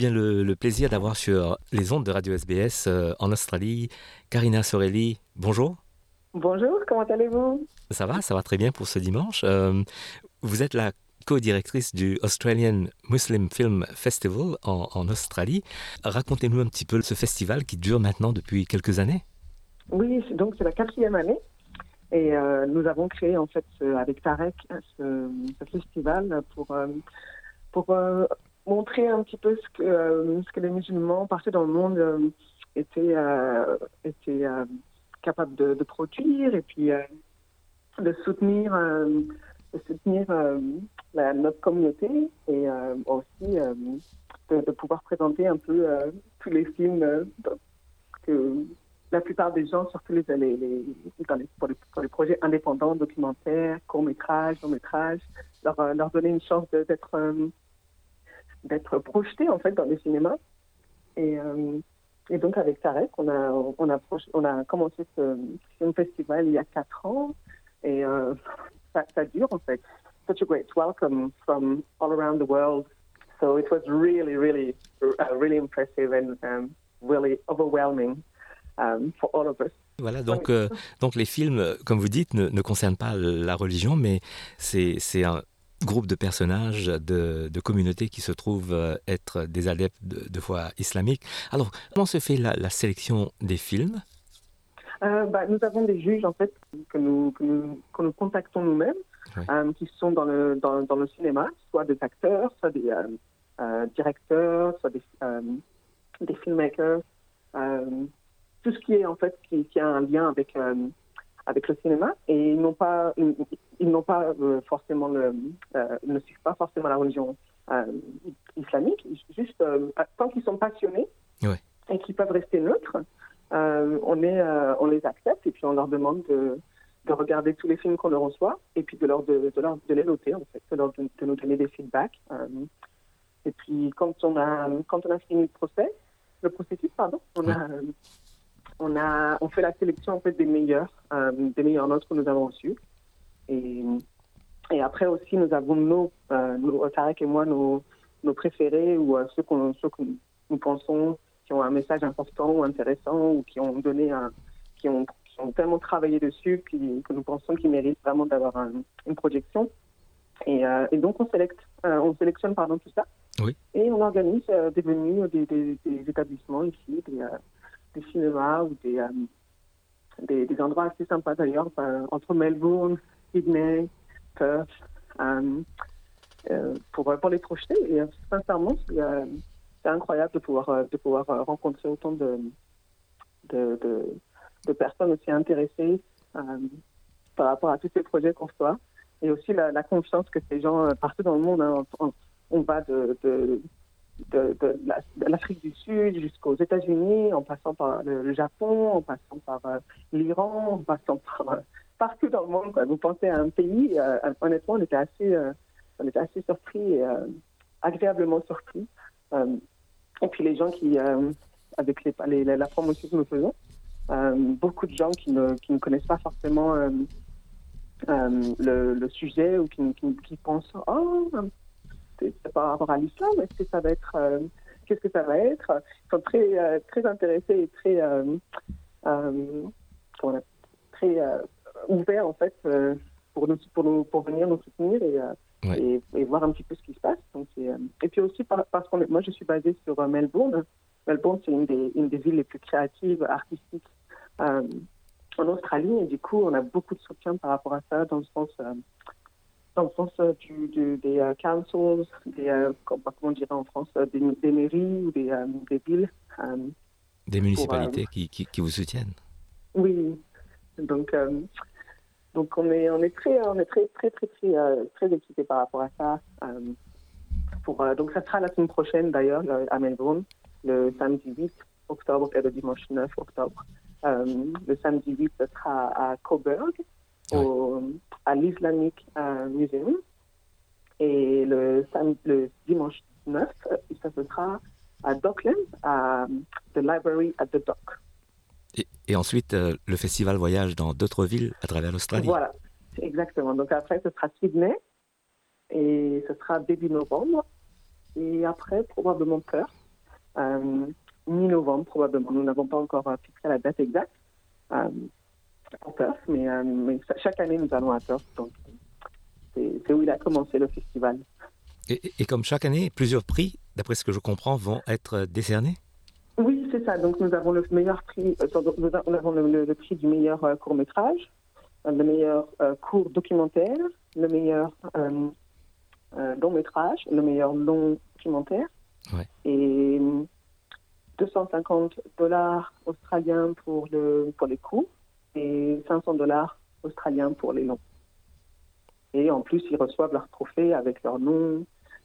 bien, le, le plaisir d'avoir sur les ondes de Radio SBS euh, en Australie Karina Sorelli. Bonjour. Bonjour, comment allez-vous? Ça va, ça va très bien pour ce dimanche. Euh, vous êtes la co-directrice du Australian Muslim Film Festival en, en Australie. Racontez-nous un petit peu ce festival qui dure maintenant depuis quelques années. Oui, donc c'est la quatrième année. Et euh, nous avons créé en fait avec Tarek ce, ce festival pour, pour montrer un petit peu ce que, euh, ce que les musulmans partout dans le monde euh, étaient, euh, étaient capables de, produire et puis de soutenir, de soutenir notre communauté et aussi de, pouvoir présenter un peu tous les films que la plupart des gens, surtout les, les, les, dans les, pour, les, projets indépendants, documentaires, courts-métrages, longs-métrages, leur, leur donner une chance d'être d'être projetés en fait dans les cinémas. Et, euh, et donc avec Tarek, on a on a commencé ce film festival il y a quatre ans et euh, ça, dure en fait. Such a great welcome from all around the world. So it was really, really, uh, really impressive and um, really overwhelming um, for all of us. Voilà, donc, euh, donc les films, comme vous dites, ne, ne concernent pas la religion, mais c'est un groupe de personnages, de, de communautés qui se trouvent euh, être des adeptes de, de foi islamique. Alors, comment se fait la, la sélection des films? Euh, bah, nous avons des juges en fait que nous que nous, que nous contactons nous-mêmes, Oui. euh, qui sont dans le dans, dans le cinéma, soit des acteurs, soit des euh, directeurs, soit des des filmmakers, tout ce qui est en fait qui, qui a un lien avec avec le cinéma et ils n'ont pas ils, ils n'ont pas euh, forcément le euh, ils ne suivent pas forcément la religion euh, islamique, juste tant qu'ils sont passionnés et qu'ils peuvent rester neutres. On, est, on les accepte et puis on leur demande de, de regarder tous les films qu'on leur reçoit et puis de, leur, de, de, leur, de les noter, en fait, de, leur, de, de nous donner des feedbacks. Et puis quand on a, quand on a fini le procès, le processus, pardon, on, a, on, a, on fait la sélection en fait, des meilleurs, euh, des meilleures notes que nous avons reçues. Et, et après aussi, nous avons nos, euh, nos Tarek et moi, nos, nos préférés ou euh, ceux, qu'on, ceux que nous pensons qui ont un message important ou intéressant ou qui ont donné un, qui ont, qui ont tellement travaillé dessus qui, que nous pensons qu'ils méritent vraiment d'avoir un- une projection. Et, euh, et donc on sélecte, euh, on sélectionne pardon tout ça. Oui. Et on organise euh, des venues des, des, des établissements ici, des, euh, des cinémas ou des, euh, des, des endroits assez sympas d'ailleurs, euh, entre Melbourne, Sydney, Perth, euh, euh, pour, pour les projeter. Et sincèrement, c'est incroyable de pouvoir, de pouvoir rencontrer autant de, de, de, personnes aussi intéressées par rapport à tous ces projets qu'on reçoit. Et aussi la, confiance que ces gens, partout dans le monde, hein, on, on va de, de, de la- de l'Afrique du Sud jusqu'aux États-Unis, en passant par le, Japon, en passant par euh, l'Iran, en passant par euh, partout dans le monde. Vous pensez à un pays, euh, honnêtement, on était assez, on était assez surpris agréablement surpris. Et puis les gens qui, avec les, la promotion que nous faisons, beaucoup de gens qui ne, qui ne connaissent pas forcément le, sujet ou qui, qui, qui pensent oh par rapport à l'islam est-ce que ça va être euh, qu'est-ce que ça va être? Ils sont très euh, très intéressés et très euh, très ouverts en fait pour nous pour nous pour venir nous soutenir et Ouais. et, et voir un petit peu ce qui se passe. Donc, euh, et puis aussi par- parce que moi je suis basée sur euh, Melbourne. Melbourne c'est une des, une des villes les plus créatives, artistiques euh, en Australie et du coup on a beaucoup de soutien par rapport à ça dans le sens dans le sens euh, du, du- des euh, councils, des euh, comment comment on dirait en France, des, des mairies ou des, des villes. Des municipalités qui, qui, qui vous soutiennent oui, donc donc on est on est très on est très très très très très excités par rapport à ça. pour donc ça sera la semaine prochaine d'ailleurs à Melbourne, le samedi 8 octobre et le dimanche 9 octobre. Le samedi 8 ce sera à Coburg, à l'Islamic euh, Museum, et le dimanche 9 euh, ça ce sera à Docklands, à The Library at the Dock. Et, et ensuite, euh, le festival voyage dans d'autres villes à travers l'Australie. Voilà, exactement. Donc après, ce sera Sydney et ce sera début novembre. Et après, probablement Perth. mi-novembre probablement. Nous n'avons pas encore fixé la date exacte en Perth, mais, mais, chaque année nous allons à Perth. Donc c'est où il a commencé le festival. Et, et, comme chaque année, plusieurs prix, d'après ce que je comprends, vont être décernés? Oui, c'est ça. Donc nous avons le meilleur prix, nous avons le, le prix du meilleur court métrage, le meilleur court documentaire, le meilleur long métrage, le meilleur long documentaire. Ouais. Et 250 dollars australiens pour, le, pour les courts et 500 dollars australiens pour les longs. Et en plus, ils reçoivent leur trophée avec leur nom.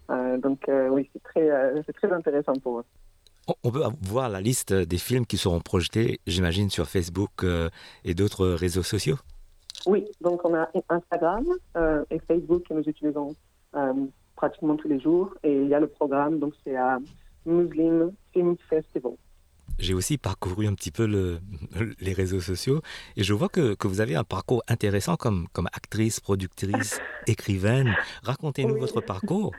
Euh, donc euh, oui, c'est très, euh, très intéressant pour eux. On peut voir la liste des films qui seront projetés, j'imagine, sur Facebook et d'autres réseaux sociaux? Oui, donc on a Instagram et Facebook que nous utilisons pratiquement tous les jours. Et il y a le programme, donc c'est à Muslim Film Festival. J'ai aussi parcouru un petit peu le, les réseaux sociaux et je vois que, que, vous avez un parcours intéressant comme, comme actrice, productrice, écrivaine. Racontez-nous oui. votre parcours.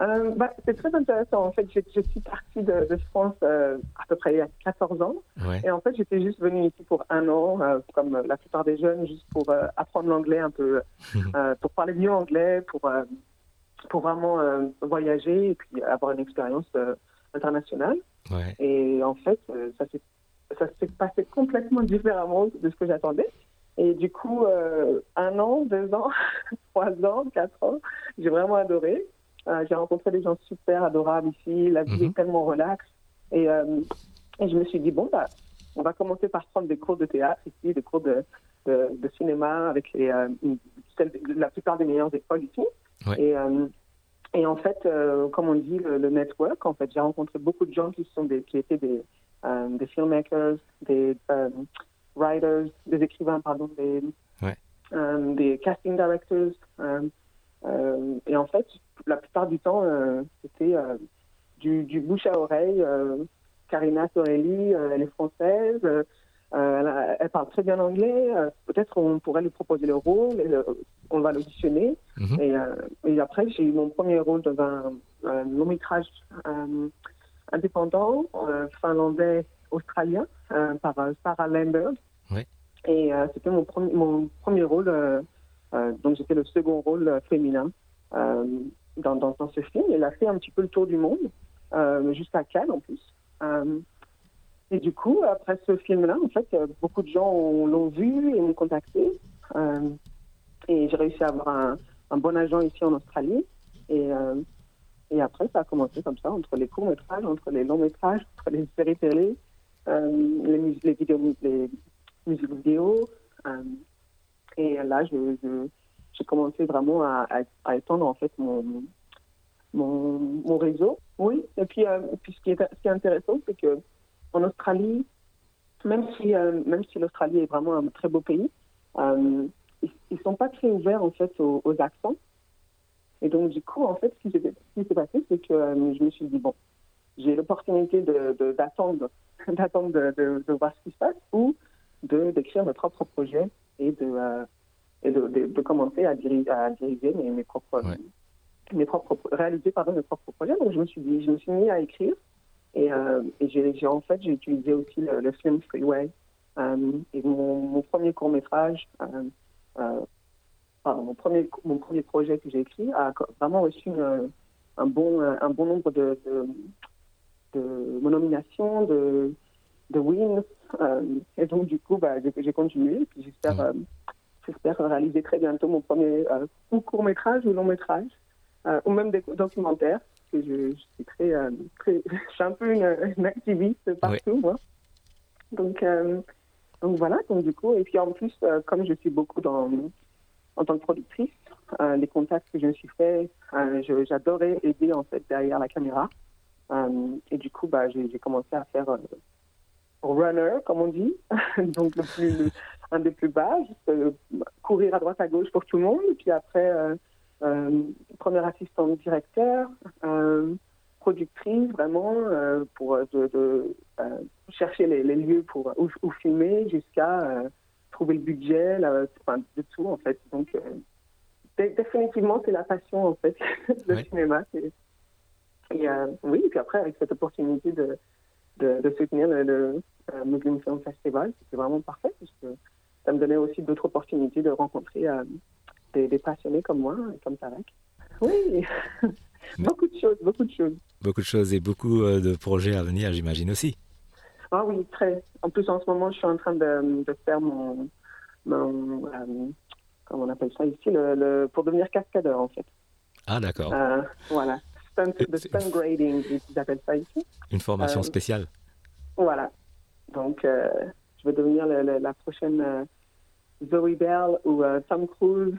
Euh, bah, c'est très intéressant. En fait, je, je suis partie de, de France euh, à peu près il y a 14 ans. Ouais. Et en fait, j'étais juste venue ici pour un an, euh, comme la plupart des jeunes, juste pour apprendre l'anglais un peu, pour parler mieux anglais, pour, pour vraiment voyager et puis avoir une expérience internationale. Ouais. Et en fait, ça s'est ça s'est passé complètement différemment de ce que j'attendais. Et du coup, un an, deux ans, trois ans, quatre ans, j'ai vraiment adoré. Euh, j'ai rencontré des gens super adorables ici. La vie Mhm. est tellement relaxe. Et, euh, et je me suis dit, bon, bah, on va commencer par prendre des cours de théâtre ici, des cours de, de, de cinéma avec les, euh, la plupart des meilleures écoles ici. Ouais. Et, euh, et en fait, euh, comme on dit, le, le network, en fait, j'ai rencontré beaucoup de gens qui, sont des, qui étaient des, euh, des filmmakers, des euh, writers, des écrivains, pardon, des, Ouais. euh, des casting directors. euh, euh, et en fait, la plupart du temps, euh, c'était euh, du, du, bouche à oreille. Euh, Karina Sorelli, euh, elle est française, euh, elle, parle très bien anglais. Euh, Peut-être on pourrait lui proposer le rôle, et, on va l'auditionner. Mm -hmm. et, et, après, j'ai eu mon premier rôle dans un, un long métrage indépendant finlandais-australien par Sarah Lambert. Oui. Et c'était mon, premier, mon premier rôle. donc j'étais le second rôle féminin dans, dans, dans, ce film. Elle a fait un petit peu le tour du monde, euh, jusqu'à Cannes en plus. Euh, et du coup, après ce film-là, en fait, beaucoup de gens l'ont vu et m'ont contacté. Euh, et j'ai réussi à avoir un, bon agent ici en Australie. Et, et après, ça a commencé comme ça, entre les courts-métrages, entre les longs-métrages, entre les séries télé, les, les, vidéos, les musiques vidéo. et là, j'ai commencé vraiment à, étendre en fait mon, mon, réseau. Oui, et puis, euh, puis ce, qui est, ce qui est intéressant, c'est que en Australie, même si, euh, même si l'Australie est vraiment un très beau pays, euh, ils ne sont pas très ouverts en fait aux, aux, accents. Et donc du coup, en fait, ce qui s'est passé, c'est que je me suis dit bon, j'ai l'opportunité d'attendre, de, d'attendre de, de, de, voir ce qui se passe ou de d'écrire mes propres projets et de et de, commencer à diriger, à diriger mes, mes propres, ouais. mes propres, réaliser pardon mes propres projets. Donc je me suis dit, je me suis mis à écrire et, euh, et j'ai en fait j'ai utilisé aussi le, le film Freeway. Euh, et mon, mon, premier court métrage, euh, pardon mon premier mon premier projet que j'ai écrit a vraiment reçu une, un bon un bon nombre de, de, de nominations, de de wins. Et donc du coup bah, j'ai continué. Et puis j'espère j'espère réaliser très bientôt mon premier euh, ou court métrage ou long métrage, euh, ou même des documentaires. Que je, je, suis très, euh, très, je suis un peu une, une activiste partout, oui. moi. Donc, euh, donc voilà. Donc du coup, et puis en plus, euh, comme je suis beaucoup dans en tant que productrice, les contacts que je me suis fait, j'adorais aider en fait derrière la caméra. et du coup, bah, j'ai commencé à faire runner, comme on dit, donc le plus, le, un des plus bas, juste courir à droite à gauche pour tout le monde. Et puis après, première assistante directeur, productrice vraiment pour de, de chercher les, les, lieux pour où, où filmer jusqu'à trouver le budget, la, enfin, de tout en fait. Donc définitivement, c'est la passion en fait, le ouais. cinéma. Et euh, oui, et puis après, avec cette opportunité de, de, de soutenir le, le euh, Muslim Film Festival, c'était vraiment parfait, parce que ça me donnait aussi d'autres opportunités de rencontrer euh, des, des, passionnés comme moi, comme Tarek. Oui, beaucoup de choses, beaucoup de choses. Beaucoup de choses et beaucoup euh, de projets à venir, j'imagine aussi. Ah oui, très. En plus, en ce moment, je suis en train de, de faire mon, mon euh, comment on appelle ça ici, le, le, pour devenir cascadeur, en fait. Ah, d'accord. Euh, voilà. Stunt, de stunt grading, ils appellent ça ici. Une formation spéciale. Voilà. Donc, je vais devenir le, le, la prochaine Zoe Bell ou euh, Tom Cruise.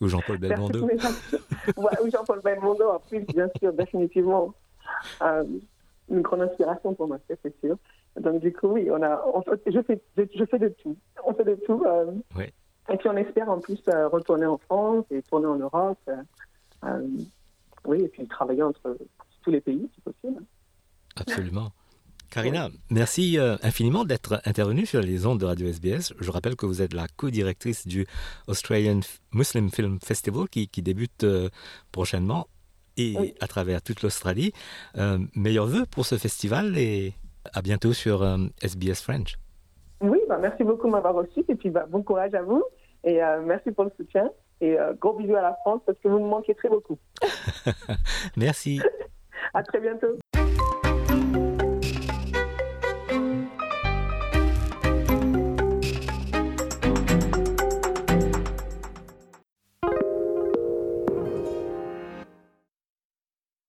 Ou Jean-Paul Belmondo. ouais, ou Jean-Paul Belmondo, en plus, bien sûr, définitivement. Euh, une grande inspiration pour moi, c'est sûr. Donc, du coup, oui, on a, on, je, fais, je, je, fais de tout. On fait de tout. Euh, oui. Et puis, on espère en plus euh, retourner en France et tourner en Europe. Oui, et puis travailler entre tous les pays, si possible. Absolument. Karina, merci euh, infiniment d'être intervenue sur les ondes de Radio SBS. Je rappelle que vous êtes la co-directrice du Australian Muslim Film Festival qui, qui débute euh, prochainement et oui. à travers toute l'Australie. Euh, meilleurs voeux pour ce festival et à bientôt sur SBS French. Oui, bah, merci beaucoup de m'avoir reçu et puis bah, bon courage à vous et merci pour le soutien et gros bisous à la France parce que vous me manquez très beaucoup. merci. à très bientôt.